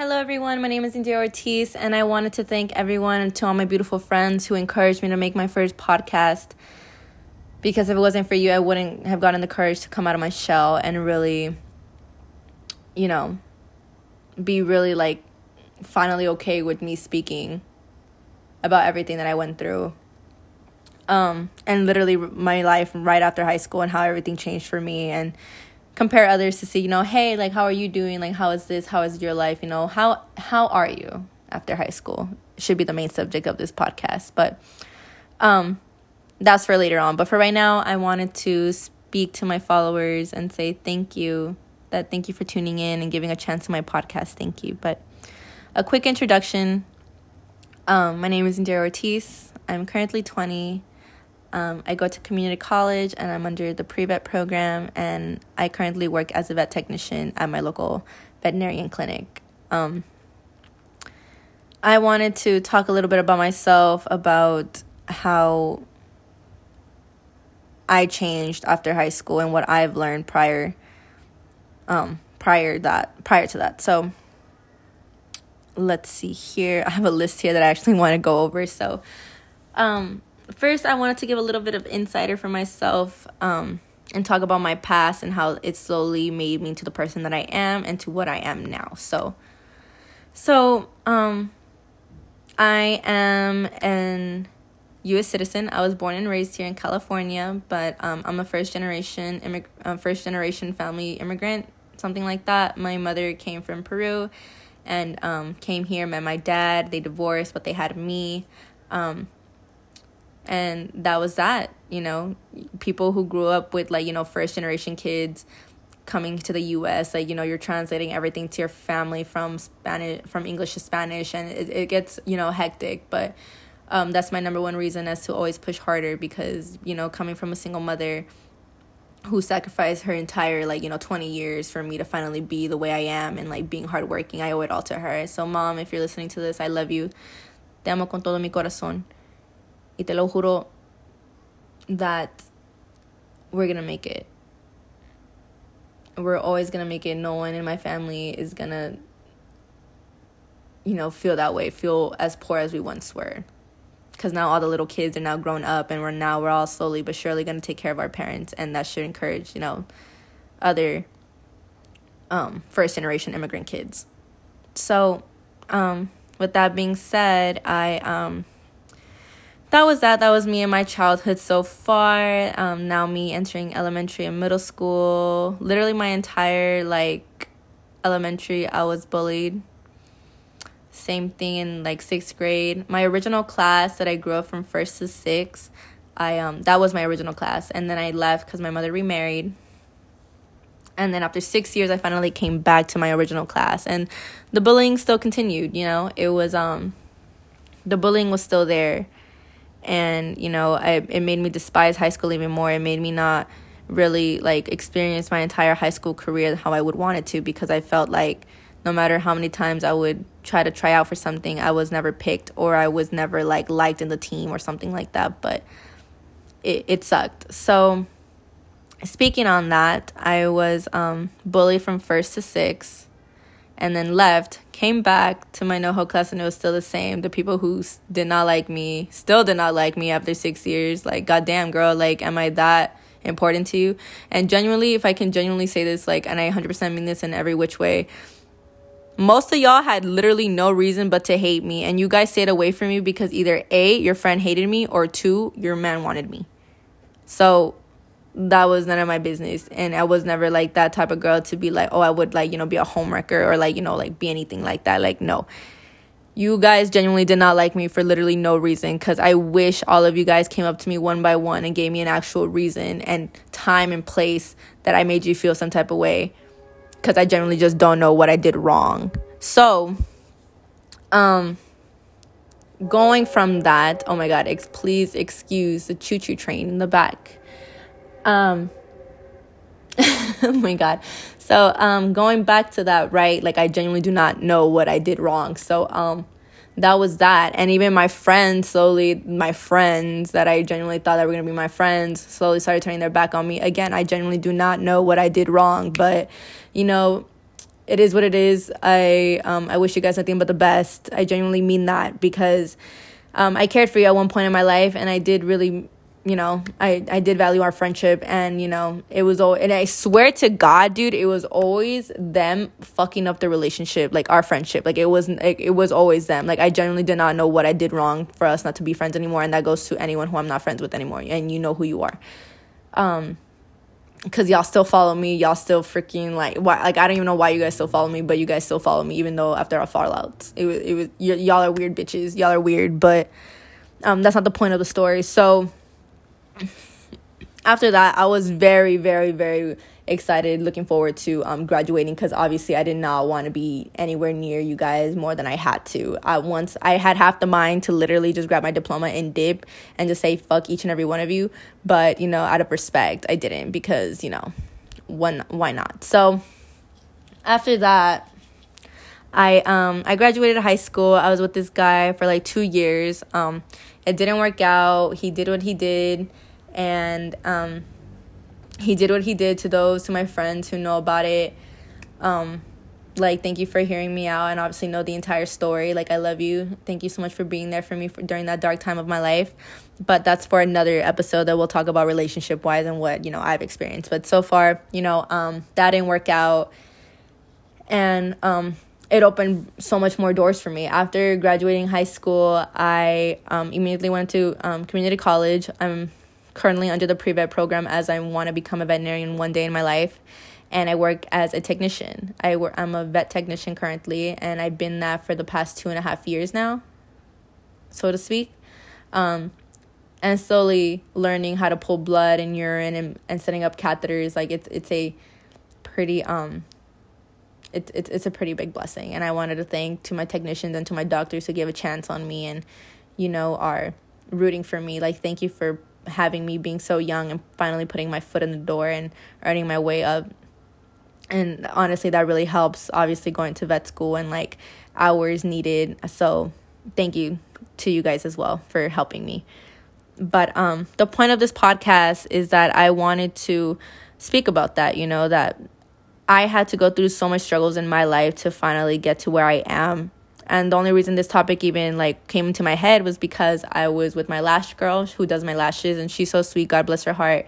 Hello, everyone. My name is India Ortiz, and I wanted to thank everyone and to all my beautiful friends who encouraged me to make my first podcast. Because if it wasn't for you, I wouldn't have gotten the courage to come out of my shell and really, you know, be really like finally okay with me speaking about everything that I went through. Um, and literally my life right after high school and how everything changed for me and compare others to see, you know, hey, like how are you doing? Like how is this? How is your life? You know, how how are you after high school? Should be the main subject of this podcast. But um that's for later on. But for right now, I wanted to speak to my followers and say thank you. That thank you for tuning in and giving a chance to my podcast. Thank you. But a quick introduction. Um, my name is Indira Ortiz. I'm currently 20. Um, I go to community college and I'm under the pre vet program, and I currently work as a vet technician at my local veterinarian clinic. Um, I wanted to talk a little bit about myself, about how I changed after high school and what I've learned prior um prior that prior to that. So let's see here. I have a list here that I actually want to go over. So um first I wanted to give a little bit of insider for myself um, and talk about my past and how it slowly made me to the person that I am and to what I am now. So so um I am an U.S. citizen. I was born and raised here in California, but um, I'm a first generation immig- uh, first generation family immigrant, something like that. My mother came from Peru, and um, came here. Met my dad. They divorced, but they had me. Um, and that was that you know? People who grew up with like you know first generation kids coming to the US like you know you're translating everything to your family from Spanish from English to Spanish and it, it gets you know hectic. But um, that's my number one reason as to always push harder because you know coming from a single mother who sacrificed her entire like you know 20 years for me to finally be the way I am and like being hardworking I owe it all to her. So mom if you're listening to this I love you. Te amo con todo mi corazón Y te lo juro that we're gonna make it. We're always gonna make it. No one in my family is gonna, you know, feel that way, feel as poor as we once were. Because now all the little kids are now grown up, and we're now we're all slowly but surely gonna take care of our parents, and that should encourage, you know, other um, first generation immigrant kids. So, um, with that being said, I um, that was that. That was me and my childhood so far. Um, now me entering elementary and middle school. Literally my entire like elementary, I was bullied. Same thing in like sixth grade. My original class that I grew up from first to sixth, I um that was my original class, and then I left because my mother remarried. And then after six years, I finally came back to my original class, and the bullying still continued. You know, it was um, the bullying was still there and you know I, it made me despise high school even more. It made me not really like experience my entire high school career how i would want it to because i felt like no matter how many times i would try to try out for something i was never picked or i was never like liked in the team or something like that. But it, it sucked. So speaking on that i was um, bullied from first to sixth and then left, came back to my NoHo class and it was still the same. The people who did not like me still did not like me after six years. Like, goddamn, girl, like, am I that important to you? And genuinely, if I can genuinely say this, like, and I 100% mean this in every which way, most of y'all had literally no reason but to hate me. And you guys stayed away from me because either A, your friend hated me, or two, your man wanted me. So that was none of my business. And i was never like that type of girl to be like oh i would like you know be a homewrecker or like you know like be anything like that. Like no. You guys genuinely did not like me for literally no reason because i wish all of you guys came up to me one by one and gave me an actual reason and time and place that i made you feel some type of way because i generally just don't know what i did wrong. So um going from that oh my god ex- please excuse the choo-choo train in the back um, oh my god. So um, going back to that, right? Like I genuinely do not know what I did wrong. So um, that was that. And even my friends slowly, my friends that I genuinely thought that were gonna be my friends, slowly started turning their back on me. Again, I genuinely do not know what I did wrong, but you know, it is what it is. I um I wish you guys nothing but the best. I genuinely mean that because um I cared for you at one point in my life and I did really you know, I, I did value our friendship and, you know, it was all, and I swear to God, dude, it was always them fucking up the relationship, like our friendship. Like it was, like, it was always them. Like I genuinely did not know what I did wrong for us not to be friends anymore. And that goes to anyone who I'm not friends with anymore. And you know who you are. Um, cause y'all still follow me. Y'all still freaking like, why, like, I don't even know why you guys still follow me, but you guys still follow me, even though after our fallouts, it was, it was, y- y'all are weird bitches. Y'all are weird, but, um, that's not the point of the story. So, after that, I was very, very, very excited, looking forward to um, graduating because obviously I did not want to be anywhere near you guys more than I had to. I once I had half the mind to literally just grab my diploma and dip and just say fuck each and every one of you, but you know, out of respect, I didn't because you know, one why not? So after that. I um I graduated high school. I was with this guy for like 2 years. Um it didn't work out. He did what he did and um, he did what he did to those to my friends who know about it. Um, like thank you for hearing me out and obviously know the entire story. Like i love you. Thank you so much for being there for me for, during that dark time of my life. But that's for another episode that we'll talk about relationship wise and what you know i've experienced. But so far you know um, that didn't work out. And um, it opened so much more doors for me. After graduating high school, I um, immediately went to um, community college. I'm currently under the pre-vet program as I want to become a veterinarian one day in my life. And I work as a technician. I work, I'm a vet technician currently, and I've been that for the past two and a half years now, so to speak. Um, and slowly learning how to pull blood and urine and, and setting up catheters. Like it's it's a pretty um it's it's it's a pretty big blessing. And I wanted to thank to my technicians and to my doctors who gave a chance on me and, you know, are rooting for me. Like thank you for having me being so young and finally putting my foot in the door and earning my way up. And honestly that really helps obviously going to vet school and like hours needed. So thank you to you guys as well for helping me. But um the point of this podcast is that I wanted to speak about that you know that I had to go through so much struggles in my life to finally get to where I am and the only reason this topic even like came into my head was because I was with my lash girl who does my lashes and she's so sweet, God bless her heart,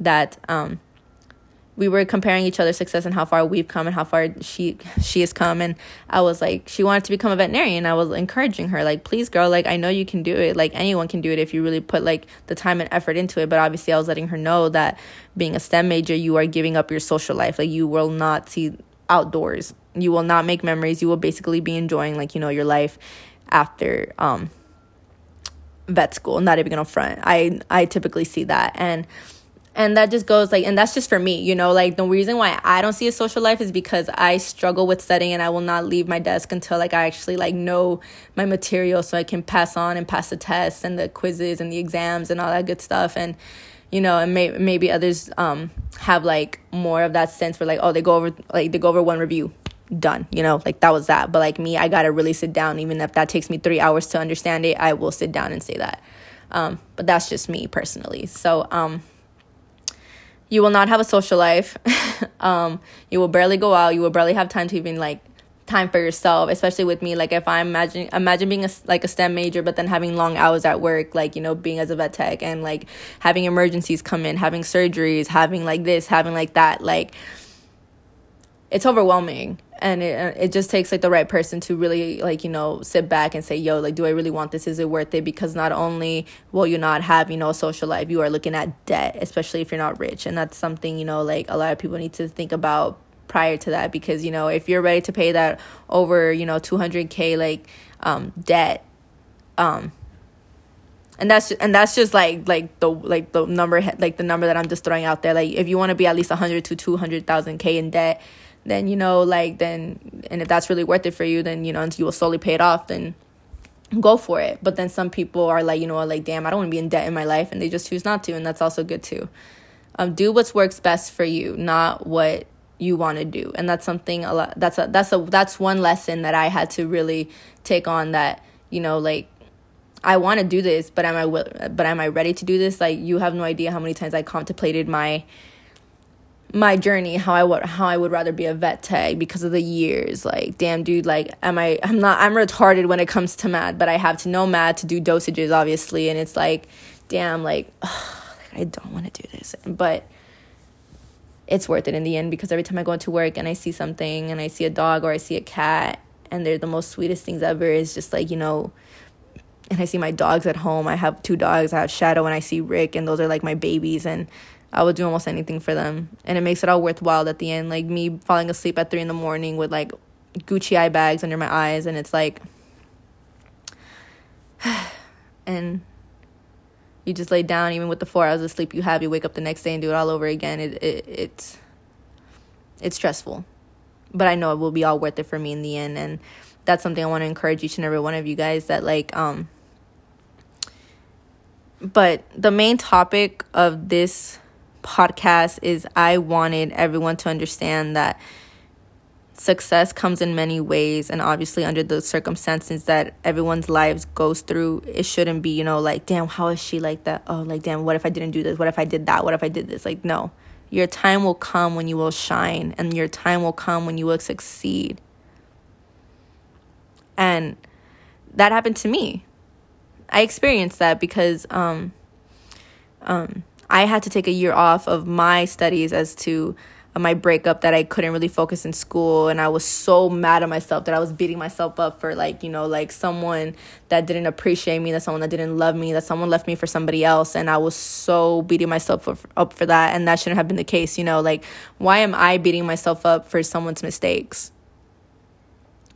that um we were comparing each other's success and how far we've come and how far she she has come. And I was like she wanted to become a veterinarian. I was encouraging her like please girl like I know you can do it. Like anyone can do it if you really put like the time and effort into it. But obviously I was letting her know that being a STEM major you are giving up your social life. Like you will not see outdoors. You will not make memories. You will basically be enjoying like you know your life after um vet school not even gonna front. I i typically see that. And and that just goes like and that's just for me you know? Like the reason why i don't see a social life is because i struggle with studying and i will not leave my desk until like i actually like know my material so i can pass on and pass the tests and the quizzes and the exams and all that good stuff. And you know and may- maybe others um have like more of that sense where like oh they go over like they go over one review done you know like that was that. But like me i gotta really sit down. Even if that takes me three hours to understand it i will sit down and say that. Um but that's just me personally. So um you will not have a social life. Um you will barely go out. You will barely have time to even like time for yourself especially with me like if i imagine imagine being a like a stem major but then having long hours at work like you know being as a vet tech and like having emergencies come in having surgeries having like this having like that like it's overwhelming. And it, uh, it just takes like the right person to really like you know sit back and say yo like do i really want this? Is it worth it? Because not only will you not have you know a social life you are looking at debt especially if you're not rich. And that's something you know like a lot of people need to think about prior to that because you know if you're ready to pay that over you know 200k like um debt um and that's and that's just like like the like the number like the number that I'm just throwing out there. Like if you want to be at least 100 to 200,000 k in debt then you know like then and if that's really worth it for you then you know you will slowly pay it off then go for it. But then some people are like you know like damn i don't want to be in debt in my life and they just choose not to and that's also good too. Um, do what works best for you not what you want to do. And that's something a lot that's a that's a that's one lesson that i had to really take on that you know like i want to do this but am i but am i ready to do this? Like you have no idea how many times i contemplated my my journey how I would how I would rather be a vet tech because of the years. Like damn dude like am I I'm not I'm retarded when it comes to math but I have to know math to do dosages obviously. And it's like damn like ugh, I don't want to do this. But it's worth it in the end because every time I go into work and I see something and I see a dog or I see a cat and they're the most sweetest things ever is just like you know and I see my dogs at home I have two dogs I have Shadow and I see Rick and those are like my babies and I would do almost anything for them. And it makes it all worthwhile at the end. Like me falling asleep at three in the morning with like Gucci eye bags under my eyes. And it's like, and you just lay down, even with the four hours of sleep you have, you wake up the next day and do it all over again. It, it it's, it's stressful. But I know it will be all worth it for me in the end. And that's something I want to encourage each and every one of you guys that like, um, but the main topic of this podcast is I wanted everyone to understand that success comes in many ways and obviously under the circumstances that everyone's lives goes through it shouldn't be you know like damn how is she like that? Oh like damn what if i didn't do this? What if i did that? What if i did this? Like no. Your time will come when you will shine and your time will come when you will succeed. And that happened to me. I experienced that because um um I had to take a year off of my studies as to my breakup that I couldn't really focus in school and I was so mad at myself that I was beating myself up for like, you know, like someone that didn't appreciate me, that someone that didn't love me, that someone left me for somebody else and I was so beating myself up for that and that shouldn't have been the case, you know, like why am I beating myself up for someone's mistakes?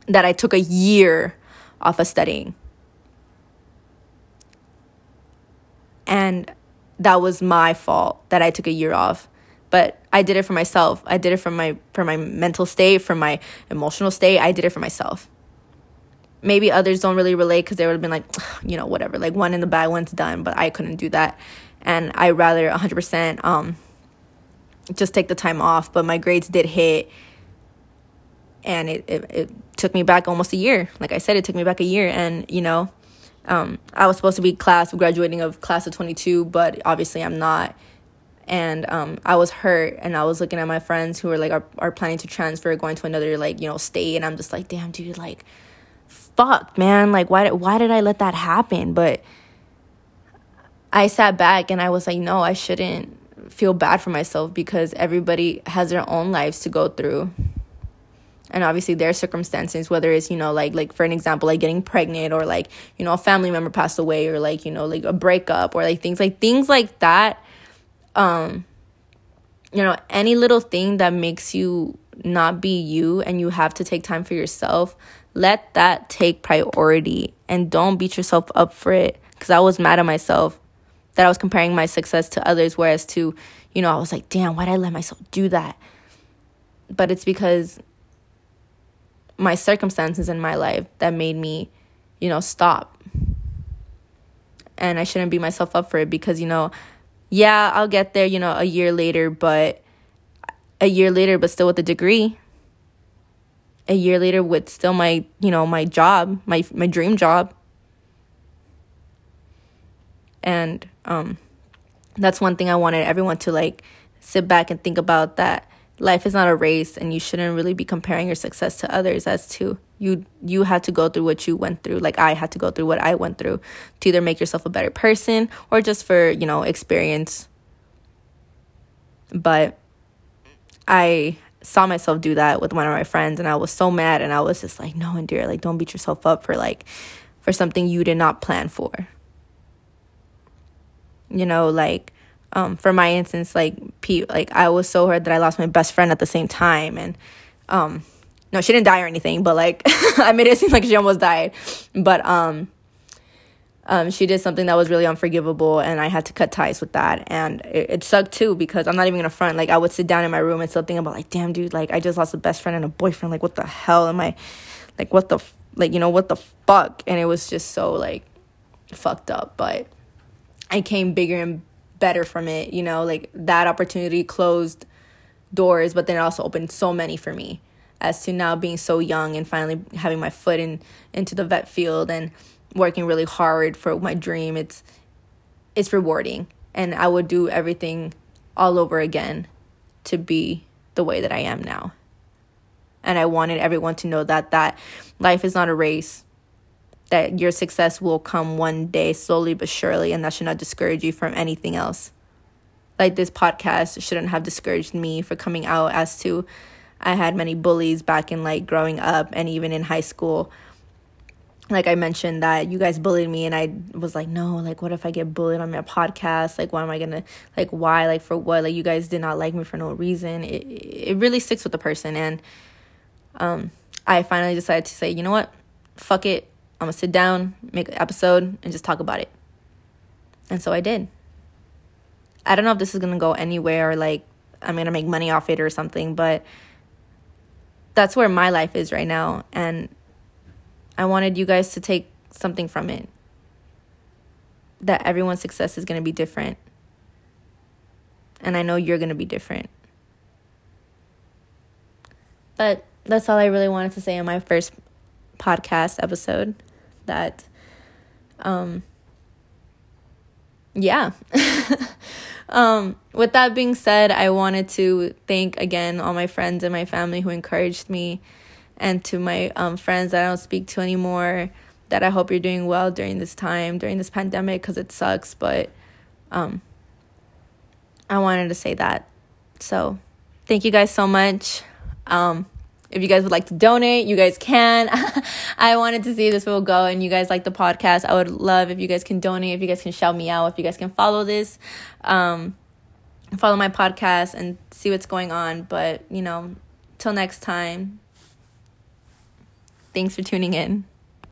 That I took a year off of studying. And that was my fault that I took a year off. But I did it for myself. I did it for my for my mental state, for my emotional state. I did it for myself. Maybe others don't really relate because they would have been like, you know, whatever, like one in the bag, one's done. But I couldn't do that, and I rather 100% um just take the time off. But my grades did hit, and it, it it took me back almost a year. Like I said, it took me back a year, and you know, um, I was supposed to be class graduating of class of 22, but obviously I'm not. And um, I was hurt, and I was looking at my friends who were like are, are planning to transfer, going to another like you know state, and I'm just like, damn, dude, like, fuck, man, like why did why did I let that happen? But I sat back and I was like, no, I shouldn't feel bad for myself because everybody has their own lives to go through. And obviously their circumstances whether it's you know like like for an example like getting pregnant or like you know a family member passed away or like you know like a breakup or like things like things like that um you know any little thing that makes you not be you and you have to take time for yourself let that take priority and don't beat yourself up for it because i was mad at myself that i was comparing my success to others whereas to you know i was like damn why did i let myself do that but it's because my circumstances in my life that made me, you know, stop. And I shouldn't beat myself up for it because, you know, yeah, I'll get there, you know, a year later, but a year later, but still with a degree. A year later with still my, you know, my job, my my dream job. And um that's one thing I wanted everyone to like sit back and think about that life is not a race and you shouldn't really be comparing your success to others as to you you had to go through what you went through like i had to go through what i went through to either make yourself a better person or just for you know experience. But i saw myself do that with one of my friends and i was so mad and i was just like no dear like don't beat yourself up for like for something you did not plan for. You know like um, for my instance, like Pete, like I was so hurt that I lost my best friend at the same time, and um, no, she didn't die or anything, but like I made it seem like she almost died, but um, um, she did something that was really unforgivable, and I had to cut ties with that, and it, it sucked too because I'm not even gonna front. Like I would sit down in my room and still think about like, damn, dude, like I just lost a best friend and a boyfriend. Like what the hell am I? Like what the like you know what the fuck? And it was just so like fucked up, but I came bigger and better from it you know like that opportunity closed doors but then it also opened so many for me as to now being so young and finally having my foot in into the vet field and working really hard for my dream it's it's rewarding and i would do everything all over again to be the way that I am now. And I wanted everyone to know that that life is not a race. That your success will come one day slowly but surely and that should not discourage you from anything else. Like this podcast shouldn't have discouraged me for coming out as to I had many bullies back in like growing up and even in high school like I mentioned that you guys bullied me and I was like, no, like what if I get bullied on my podcast? Like what am I gonna like why? Like for what? Like you guys did not like me for no reason. It it really sticks with the person and um I finally decided to say, you know what? Fuck it. I'm gonna sit down, make an episode, and just talk about it. And so I did. I don't know if this is gonna go anywhere or like I'm gonna make money off it or something, but that's where my life is right now and I wanted you guys to take something from it. That everyone's success is going to be different. And I know you're going to be different. But that's all I really wanted to say in my first podcast episode. That, um, yeah. um, with that being said, I wanted to thank again all my friends and my family who encouraged me and to my um, friends that I don't speak to anymore. That I hope you're doing well during this time, during this pandemic, because it sucks. But um, I wanted to say that. So thank you guys so much. Um, if you guys would like to donate, you guys can. I wanted to see this will go and you guys like the podcast. I would love if you guys can donate, if you guys can shout me out, if you guys can follow this, um, follow my podcast and see what's going on. But, you know, till next time, Thanks for tuning in.